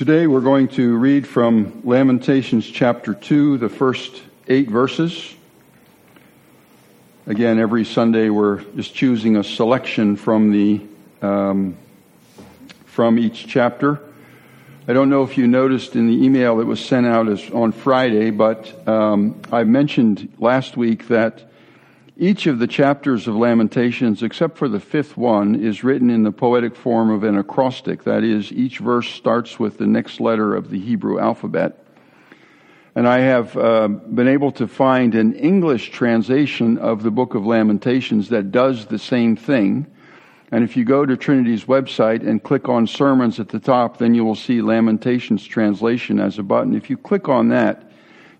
Today we're going to read from Lamentations chapter 2, the first eight verses. Again, every Sunday we're just choosing a selection from the um, from each chapter. I don't know if you noticed in the email that was sent out as on Friday, but um, I mentioned last week that each of the chapters of Lamentations, except for the fifth one, is written in the poetic form of an acrostic. That is, each verse starts with the next letter of the Hebrew alphabet. And I have uh, been able to find an English translation of the book of Lamentations that does the same thing. And if you go to Trinity's website and click on sermons at the top, then you will see Lamentations translation as a button. If you click on that,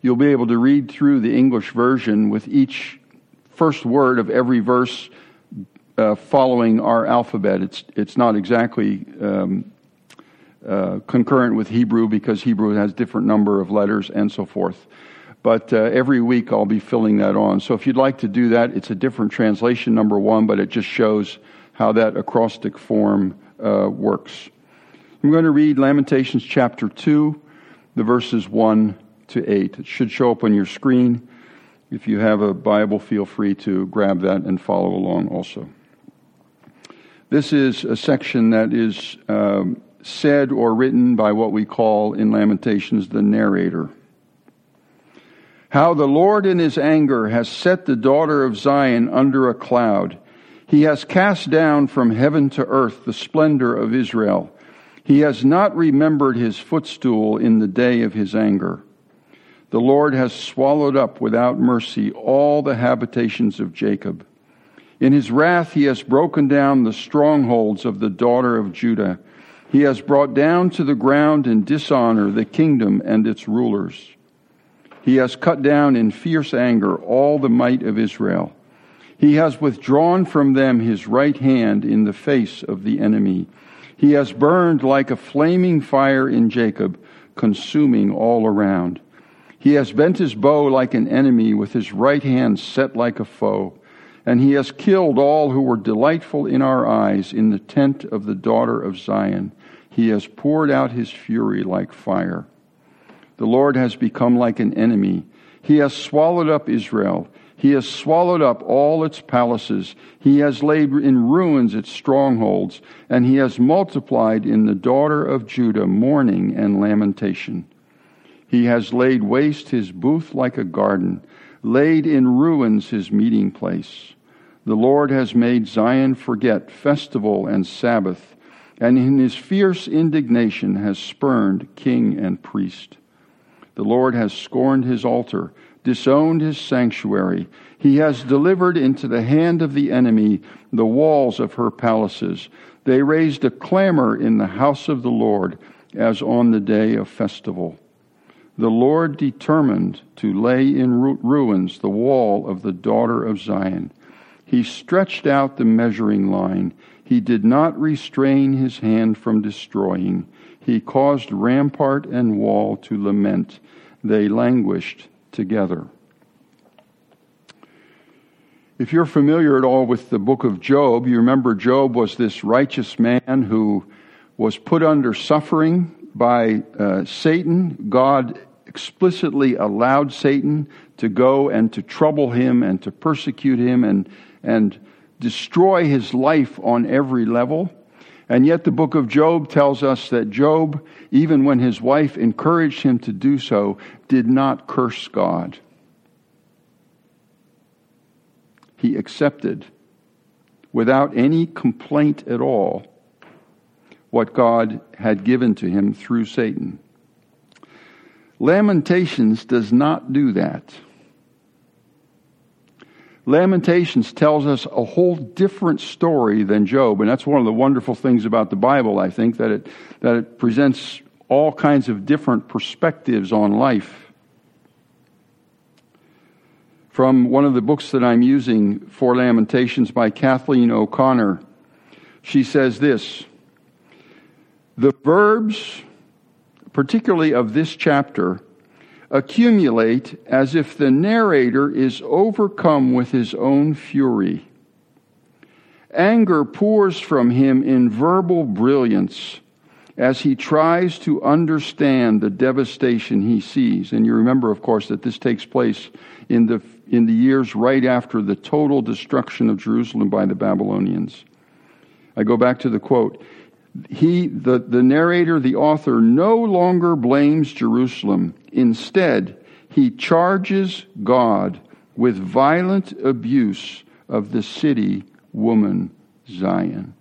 you'll be able to read through the English version with each first word of every verse uh, following our alphabet. It's, it's not exactly um, uh, concurrent with Hebrew because Hebrew has different number of letters and so forth. But uh, every week I'll be filling that on. So if you'd like to do that, it's a different translation, number one, but it just shows how that acrostic form uh, works. I'm going to read Lamentations chapter 2, the verses 1 to 8. It should show up on your screen. If you have a Bible, feel free to grab that and follow along also. This is a section that is um, said or written by what we call in Lamentations the narrator. How the Lord in his anger has set the daughter of Zion under a cloud. He has cast down from heaven to earth the splendor of Israel. He has not remembered his footstool in the day of his anger. The Lord has swallowed up without mercy all the habitations of Jacob. In his wrath, he has broken down the strongholds of the daughter of Judah. He has brought down to the ground in dishonor the kingdom and its rulers. He has cut down in fierce anger all the might of Israel. He has withdrawn from them his right hand in the face of the enemy. He has burned like a flaming fire in Jacob, consuming all around. He has bent his bow like an enemy, with his right hand set like a foe. And he has killed all who were delightful in our eyes in the tent of the daughter of Zion. He has poured out his fury like fire. The Lord has become like an enemy. He has swallowed up Israel. He has swallowed up all its palaces. He has laid in ruins its strongholds, and he has multiplied in the daughter of Judah mourning and lamentation. He has laid waste his booth like a garden, laid in ruins his meeting place. The Lord has made Zion forget festival and Sabbath, and in his fierce indignation has spurned king and priest. The Lord has scorned his altar, disowned his sanctuary. He has delivered into the hand of the enemy the walls of her palaces. They raised a clamor in the house of the Lord as on the day of festival the Lord determined to lay in ruins the wall of the daughter of Zion. He stretched out the measuring line. He did not restrain his hand from destroying. He caused rampart and wall to lament. They languished together. If you're familiar at all with the book of Job, you remember Job was this righteous man who was put under suffering by uh, Satan. God explicitly allowed Satan to go and to trouble him and to persecute him and, and destroy his life on every level. And yet, the book of Job tells us that Job, even when his wife encouraged him to do so, did not curse God. He accepted, without any complaint at all, what God had given to him through Satan. Lamentations does not do that. Lamentations tells us a whole different story than Job, and that's one of the wonderful things about the Bible, I think, that it, that it presents all kinds of different perspectives on life. From one of the books that I'm using for Lamentations by Kathleen O'Connor, she says this The verbs particularly of this chapter, accumulate as if the narrator is overcome with his own fury. Anger pours from him in verbal brilliance. as he tries to understand the devastation he sees. And you remember, of course, that this takes place in the, in the years right after the total destruction of Jerusalem by the Babylonians. I go back to the quote. He, the, the narrator, the author, no longer blames Jerusalem. Instead, he charges God with violent abuse of the city woman Zion.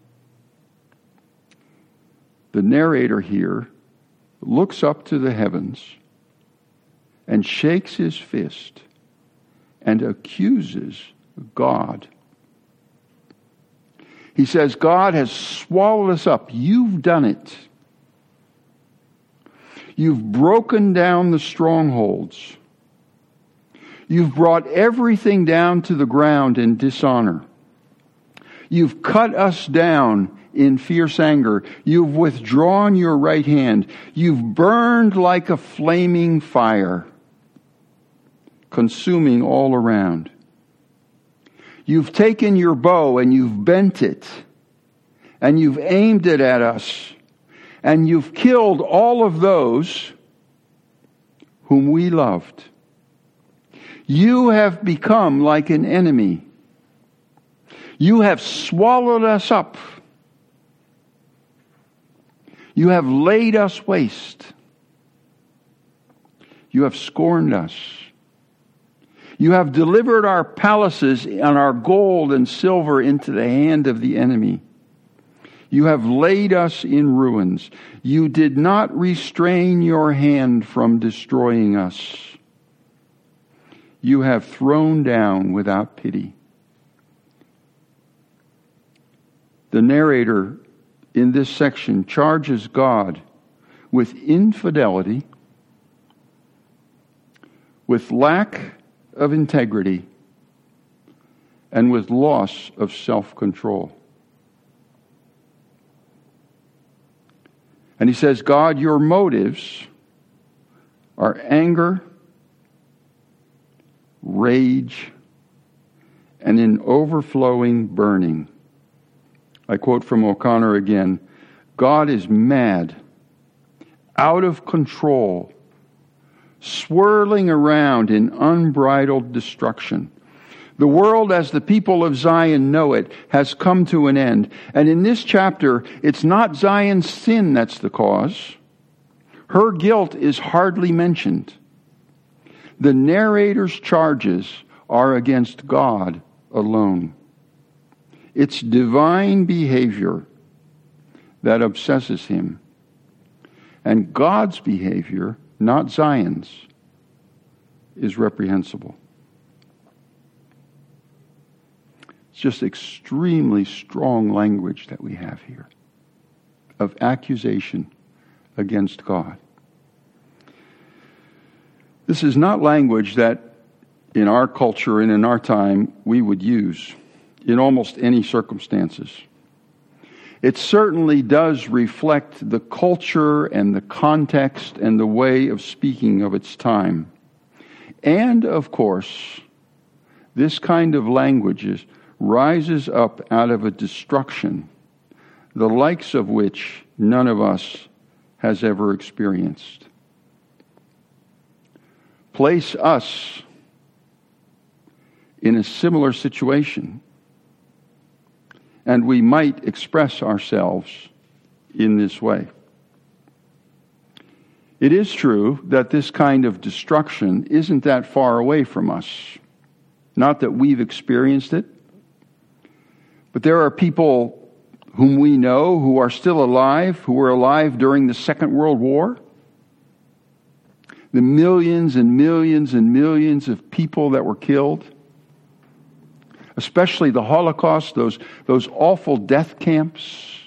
The narrator here looks up to the heavens and shakes his fist and accuses God. He says, God has swallowed us up. You've done it. You've broken down the strongholds. You've brought everything down to the ground in dishonor. You've cut us down in fierce anger. You've withdrawn your right hand. You've burned like a flaming fire, consuming all around. You've taken your bow and you've bent it, and you've aimed it at us, and you've killed all of those whom we loved. You have become like an enemy. You have swallowed us up you have laid us waste. You have scorned us. You have delivered our palaces and our gold and silver into the hand of the enemy. You have laid us in ruins. You did not restrain your hand from destroying us. You have thrown down without pity. The narrator in this section charges God with infidelity, with lack of integrity, and with loss of self control. And he says, God, your motives are anger, rage, and an overflowing burning. I quote from O'Connor again God is mad, out of control, swirling around in unbridled destruction. The world, as the people of Zion know it, has come to an end. And in this chapter, it's not Zion's sin that's the cause. Her guilt is hardly mentioned. The narrator's charges are against God alone. It's divine behavior that obsesses him. And God's behavior, not Zion's, is reprehensible. It's just extremely strong language that we have here of accusation against God. This is not language that in our culture and in our time we would use in almost any circumstances. It certainly does reflect the culture and the context and the way of speaking of its time. And, of course, this kind of language rises up out of a destruction, the likes of which none of us has ever experienced. Place us in a similar situation and we might express ourselves in this way. It is true that this kind of destruction isn't that far away from us. Not that we've experienced it, but there are people whom we know who are still alive, who were alive during the Second World War. The millions and millions and millions of people that were killed especially the Holocaust, those, those awful death camps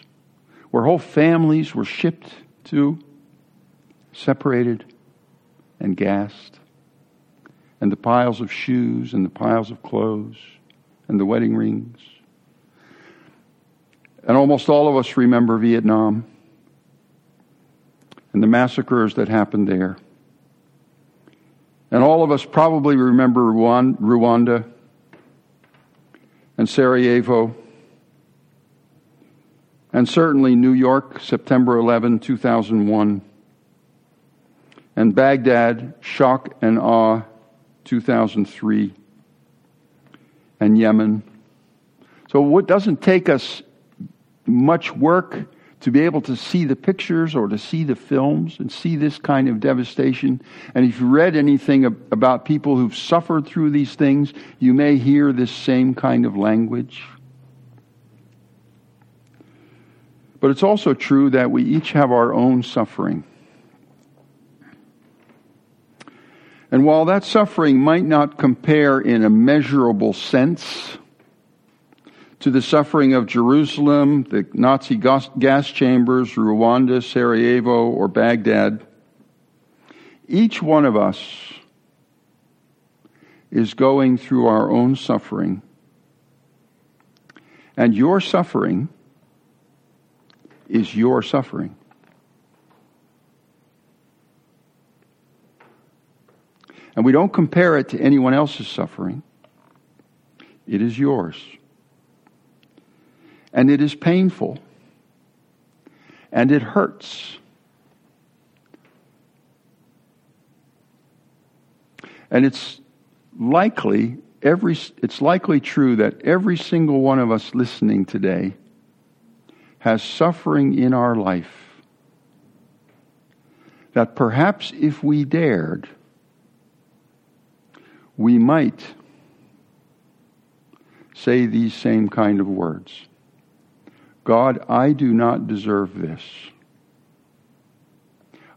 where whole families were shipped to, separated and gassed, and the piles of shoes and the piles of clothes and the wedding rings. And almost all of us remember Vietnam and the massacres that happened there. And all of us probably remember Rwanda and Sarajevo And certainly New York, September 11, 2001. And Baghdad, shock and awe, 2003. And Yemen. So it doesn't take us much work to be able to see the pictures or to see the films and see this kind of devastation. And if you read anything about people who've suffered through these things, you may hear this same kind of language. But it's also true that we each have our own suffering. And while that suffering might not compare in a measurable sense to the suffering of Jerusalem, the Nazi gas chambers, Rwanda, Sarajevo, or Baghdad, each one of us is going through our own suffering. And your suffering is your suffering. And we don't compare it to anyone else's suffering. It is yours and it is painful. And it hurts. And it's likely every it's likely true that every single one of us listening today has suffering in our life. That perhaps if we dared we might say these same kind of words God, I do not deserve this.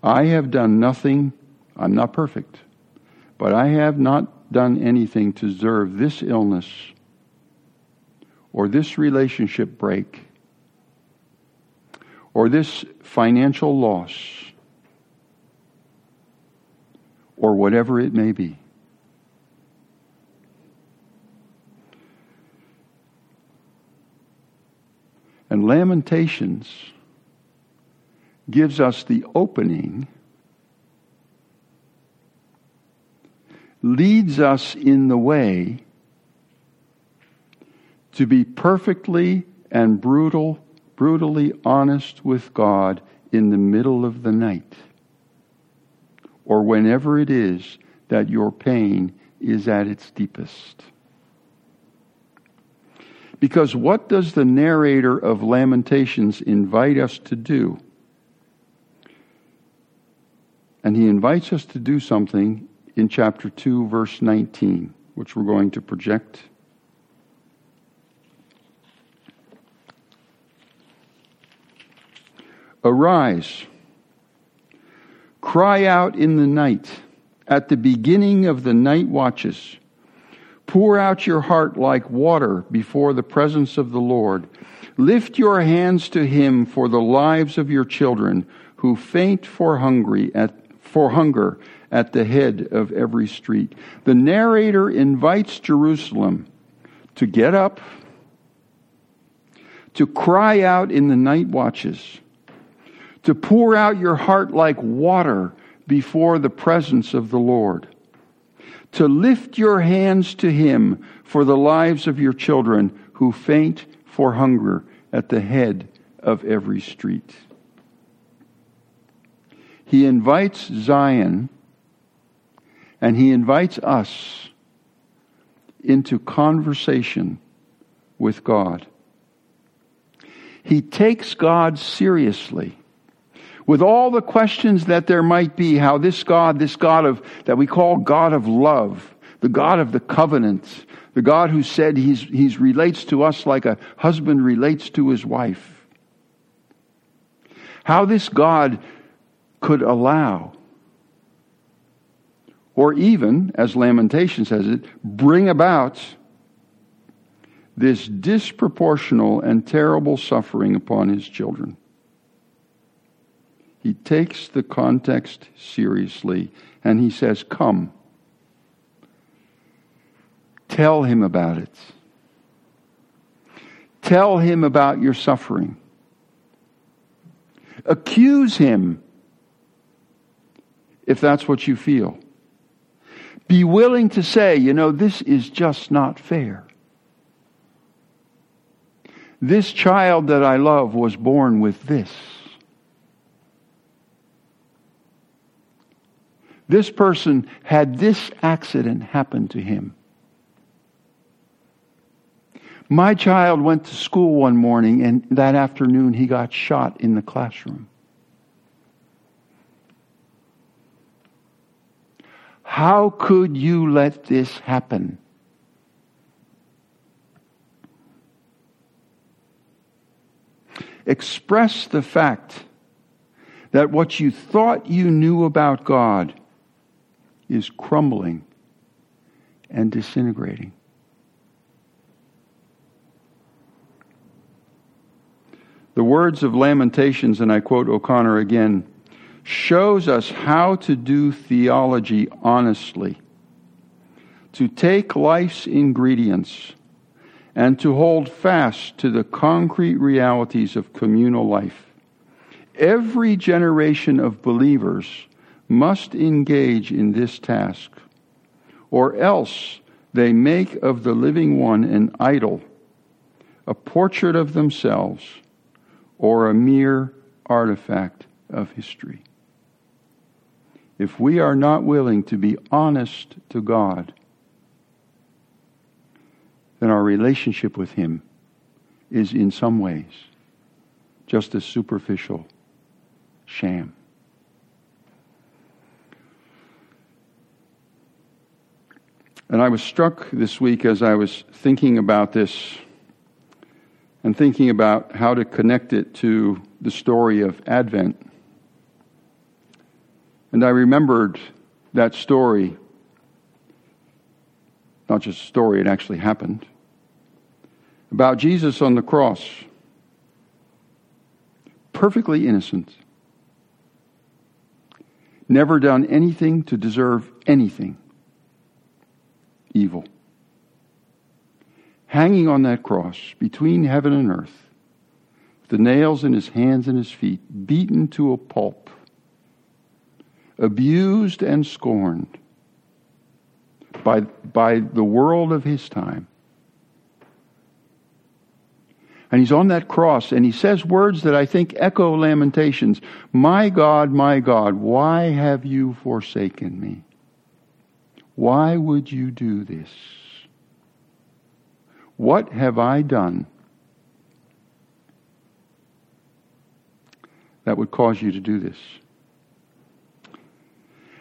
I have done nothing, I'm not perfect, but I have not done anything to deserve this illness or this relationship break or this financial loss or whatever it may be. And Lamentations gives us the opening, leads us in the way to be perfectly and brutal, brutally honest with God in the middle of the night, or whenever it is that your pain is at its deepest. Because what does the narrator of Lamentations invite us to do? And he invites us to do something in chapter 2, verse 19, which we're going to project. Arise, cry out in the night, at the beginning of the night watches. Pour out your heart like water before the presence of the Lord. Lift your hands to him for the lives of your children who faint for hungry at for hunger at the head of every street. The narrator invites Jerusalem to get up, to cry out in the night watches, to pour out your heart like water before the presence of the Lord to lift your hands to Him for the lives of your children who faint for hunger at the head of every street. He invites Zion and He invites us into conversation with God. He takes God seriously with all the questions that there might be, how this God, this God of, that we call God of love, the God of the covenant, the God who said he's, he's relates to us like a husband relates to his wife. How this God could allow, or even, as Lamentation says it, bring about this disproportional and terrible suffering upon his children. He takes the context seriously and he says, Come. Tell him about it. Tell him about your suffering. Accuse him if that's what you feel. Be willing to say, you know, this is just not fair. This child that I love was born with this. This person had this accident happen to him. My child went to school one morning and that afternoon he got shot in the classroom. How could you let this happen? Express the fact that what you thought you knew about God is crumbling and disintegrating. The words of Lamentations, and I quote O'Connor again, shows us how to do theology honestly, to take life's ingredients and to hold fast to the concrete realities of communal life. Every generation of believers must engage in this task, or else they make of the living one an idol, a portrait of themselves, or a mere artifact of history. If we are not willing to be honest to God, then our relationship with Him is in some ways just a superficial sham. And I was struck this week as I was thinking about this and thinking about how to connect it to the story of Advent. And I remembered that story, not just a story, it actually happened, about Jesus on the cross, perfectly innocent, never done anything to deserve anything evil. Hanging on that cross between heaven and earth, the nails in his hands and his feet, beaten to a pulp, abused and scorned by, by the world of his time. And he's on that cross and he says words that I think echo Lamentations My God, my God, why have you forsaken me? Why would you do this? What have I done that would cause you to do this?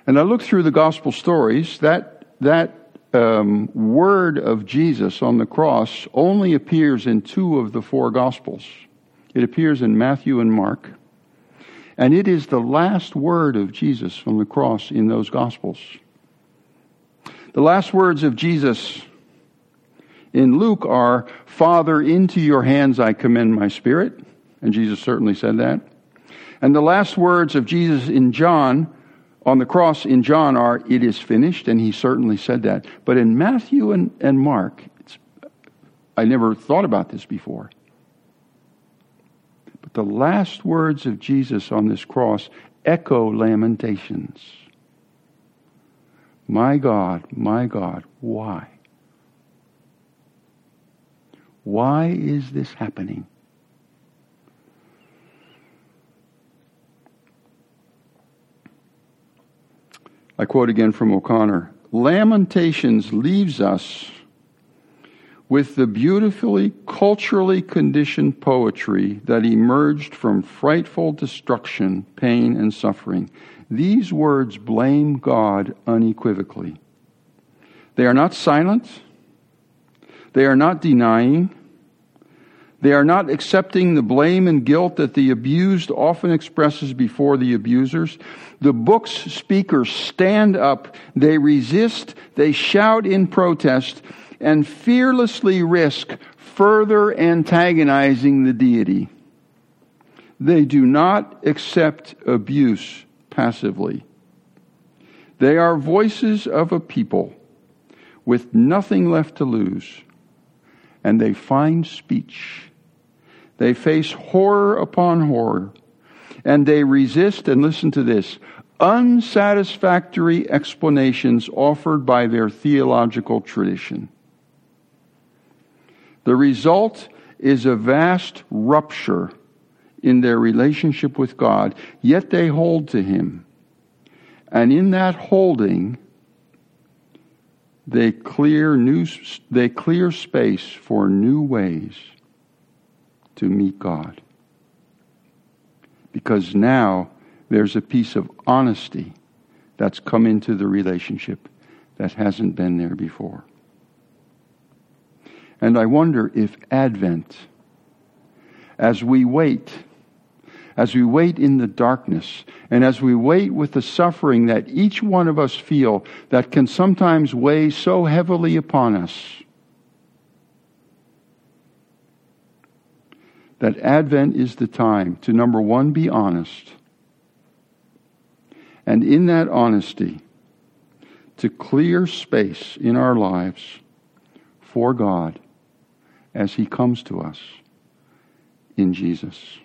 And I look through the gospel stories, that, that um, word of Jesus on the cross only appears in two of the four gospels. It appears in Matthew and Mark. And it is the last word of Jesus from the cross in those gospels. The last words of Jesus in Luke are, Father, into your hands I commend my spirit. And Jesus certainly said that. And the last words of Jesus in John, on the cross in John, are, It is finished. And he certainly said that. But in Matthew and, and Mark, I never thought about this before. But the last words of Jesus on this cross echo lamentations. My God, my God, why? Why is this happening? I quote again from O'Connor Lamentations leaves us with the beautifully culturally conditioned poetry that emerged from frightful destruction, pain, and suffering. These words blame God unequivocally. They are not silent. They are not denying. They are not accepting the blame and guilt that the abused often expresses before the abusers. The book's speakers stand up, they resist, they shout in protest, and fearlessly risk further antagonizing the deity. They do not accept abuse passively. They are voices of a people with nothing left to lose, and they find speech. They face horror upon horror, and they resist, and listen to this, unsatisfactory explanations offered by their theological tradition. The result is a vast rupture in their relationship with God, yet they hold to Him. And in that holding, they clear new, they clear space for new ways to meet God. Because now there's a piece of honesty that's come into the relationship that hasn't been there before. And I wonder if Advent, as we wait, as we wait in the darkness, and as we wait with the suffering that each one of us feel that can sometimes weigh so heavily upon us, that Advent is the time to, number one, be honest. And in that honesty, to clear space in our lives for God as He comes to us in Jesus.